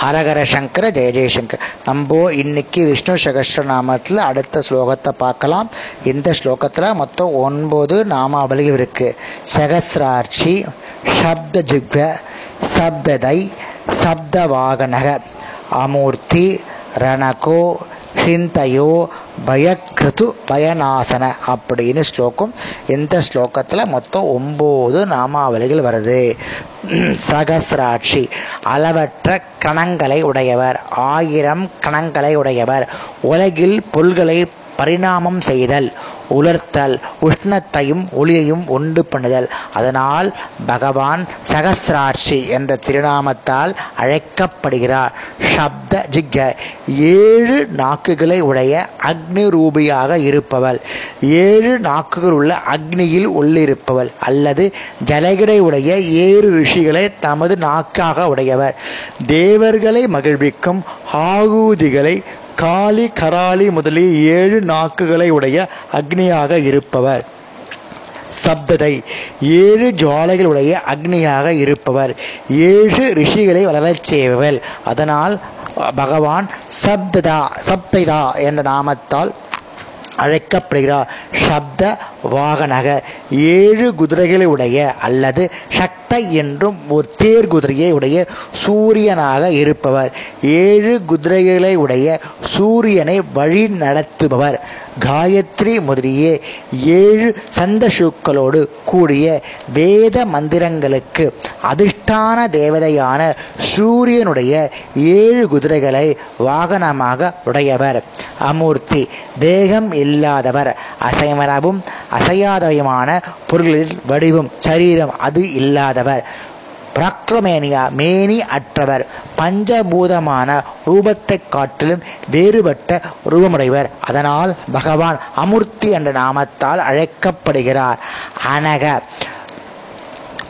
ஹரஹர சங்கர ஜெய ஜெயசங்கர் நம்ம இன்னைக்கு விஷ்ணு சகஸ்ரநாமத்தில் அடுத்த ஸ்லோகத்தை பார்க்கலாம். இந்த ஸ்லோகத்தில் மொத்தம் ஒன்பது நாமாவளிகள் இருக்கு. சகசிராட்சி சப்த ஜிக்வ சப்ததை சப்த வாகனக அமூர்த்தி ரணகோ ஹிந்தயோ பயக்ருது பயநாசன அப்படின்னு ஸ்லோகம் இந்த ஸ்லோகத்தில் மொத்தம் ஒம்பது நாமாவளிகள் வருது. சகசிராட்சி அளவற்ற கணங்களை உடையவர் ஆயிரம் கணங்களை உடையவர் உலகில் பொருள்களை பரிணாமம் செய்தல் உலர்த்தல் உஷ்ணத்தையும் ஒளியையும் உண்டு பண்ணுதல். அதனால் பகவான் சகசிராட்சி என்ற திருநாமத்தால் அழைக்கப்படுகிறார். சப்த ஜிக்க ஏழு நாக்குகளை உடைய அக்னி ரூபியாக இருப்பவள். ஏழு நாக்குகள் உள்ள அக்னியில் உள்ளிருப்பவள் அல்லது ஜலகிடை உடைய ஏழு ரிஷிகளை தமது நாக்காக உடையவர். தேவர்களை மகிழ்விக்கும் ஆகூதிகளை காளி கராளி முதலிய ஏழு நாக்குகளை உடைய அக்னியாக இருப்பவர். சப்ததை ஏழு ஜுவாலைகளுடைய அக்னியாக இருப்பவர். ஏழு ரிஷிகளை வளரச் செய்பவர். அதனால் பகவான் சப்ததா சப்தைதா என்ற நாமத்தால் அழைக்கப்படுகிறார் சப்த வாகனக. ஏழு குதிரைகளை உடைய அல்லது சக்த என்றும் ஒரு தேர் குதிரையை உடைய சூரியனாக இருப்பவர். ஏழு குதிரைகளை உடைய சூரியனை வழி நடத்துபவர். காயத்ரி முதலிய ஏழு சந்தசுக்களோடு கூடிய வேத மந்திரங்களுக்கு அதிர்ஷ்டான தேவதையான சூரியனுடைய ஏழு குதிரைகளை வாகனமாக உடையவர். அமூர்த்தி தேகம் இல்லாதவர். அசைமரபும் அசையாதவையுமான பொருள்களில் வடிவம் சரீரம் அது இல்லாதவர். பிராக்ரமேனியா மேனி அற்றவர். பஞ்சபூதமான ரூபத்தை காட்டிலும் வேறுபட்ட ரூபமுடையவர். அதனால் பகவான் அமூர்த்தி என்ற நாமத்தால் அழைக்கப்படுகிறார். அனக.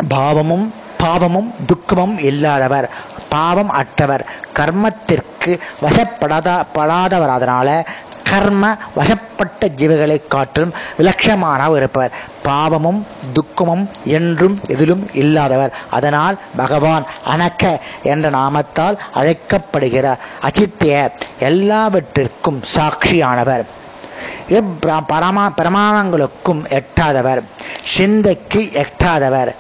பாவமும் பாவமும் துக்கமும் இல்லாதவர். பாவம் அற்றவர். கர்மத்திற்கு வசப்படாத படாதவராதனால கர்ம வசப்பட்ட ஜீவர்களை காட்டிலும் விலட்சமானவர் இருப்பவர். பாவமும் துக்கமும் என்றும் எதிலும் இல்லாதவர். அதனால் பகவான் அனக்க என்ற நாமத்தால் அழைக்கப்படுகிறார். அச்சித்திய எல்லாவற்றிற்கும் சாட்சியானவர். பரமா பிரமாணங்களுக்கும் எட்டாதவர். சிந்தைக்கு எட்டாதவர்.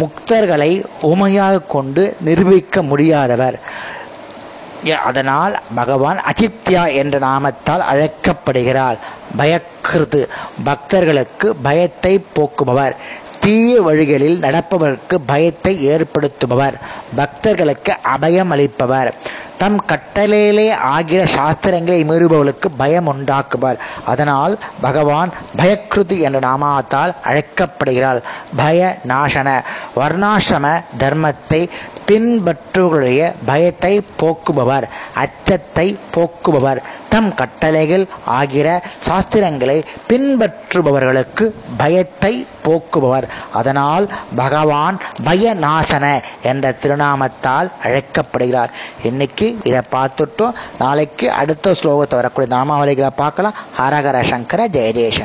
முக்தர்களை உமையாக கொண்டு நிரூபிக்க முடியாதவர். அதனால் பகவான் அஜித்யா என்ற நாமத்தால் அழைக்கப்படுகிறார். பயக்கிருது பக்தர்களுக்கு பயத்தை போக்குபவர். தீய வழிகளில் நடப்பவருக்கு பயத்தை ஏற்படுத்துபவர். பக்தர்களுக்கு அபயம் அளிப்பவர். தம் கட்டளையிலே ஆகிற சாஸ்திரங்களை மீறுபவர்களுக்கு பயம் உண்டாக்குவார். அதனால் பகவான் பயக்ருதி என்ற நாமத்தால் அழைக்கப்படுகிறார் பய நாசன வர்ணாசிரம தர்மத்தை பின்பற்றுவர்களுடைய பயத்தை போக்குபவர் அச்சத்தை போக்குபவர் தம் கட்டளைகள் ஆகிற சாஸ்திரங்களை பின்பற்றுபவர்களுக்கு பயத்தை போக்குபவர். அதனால் பகவான் பயநாசன என்ற திருநாமத்தால் அழைக்கப்படுகிறார். இன்னைக்கு இதை பார்த்துட்டோம் நாளைக்கு அடுத்த ஸ்லோகத்தை வரக்கூடிய நாமாவளிகளை பார்க்கலாம். ஹரஹர சங்கர ஜெய ஜெயசங்கர்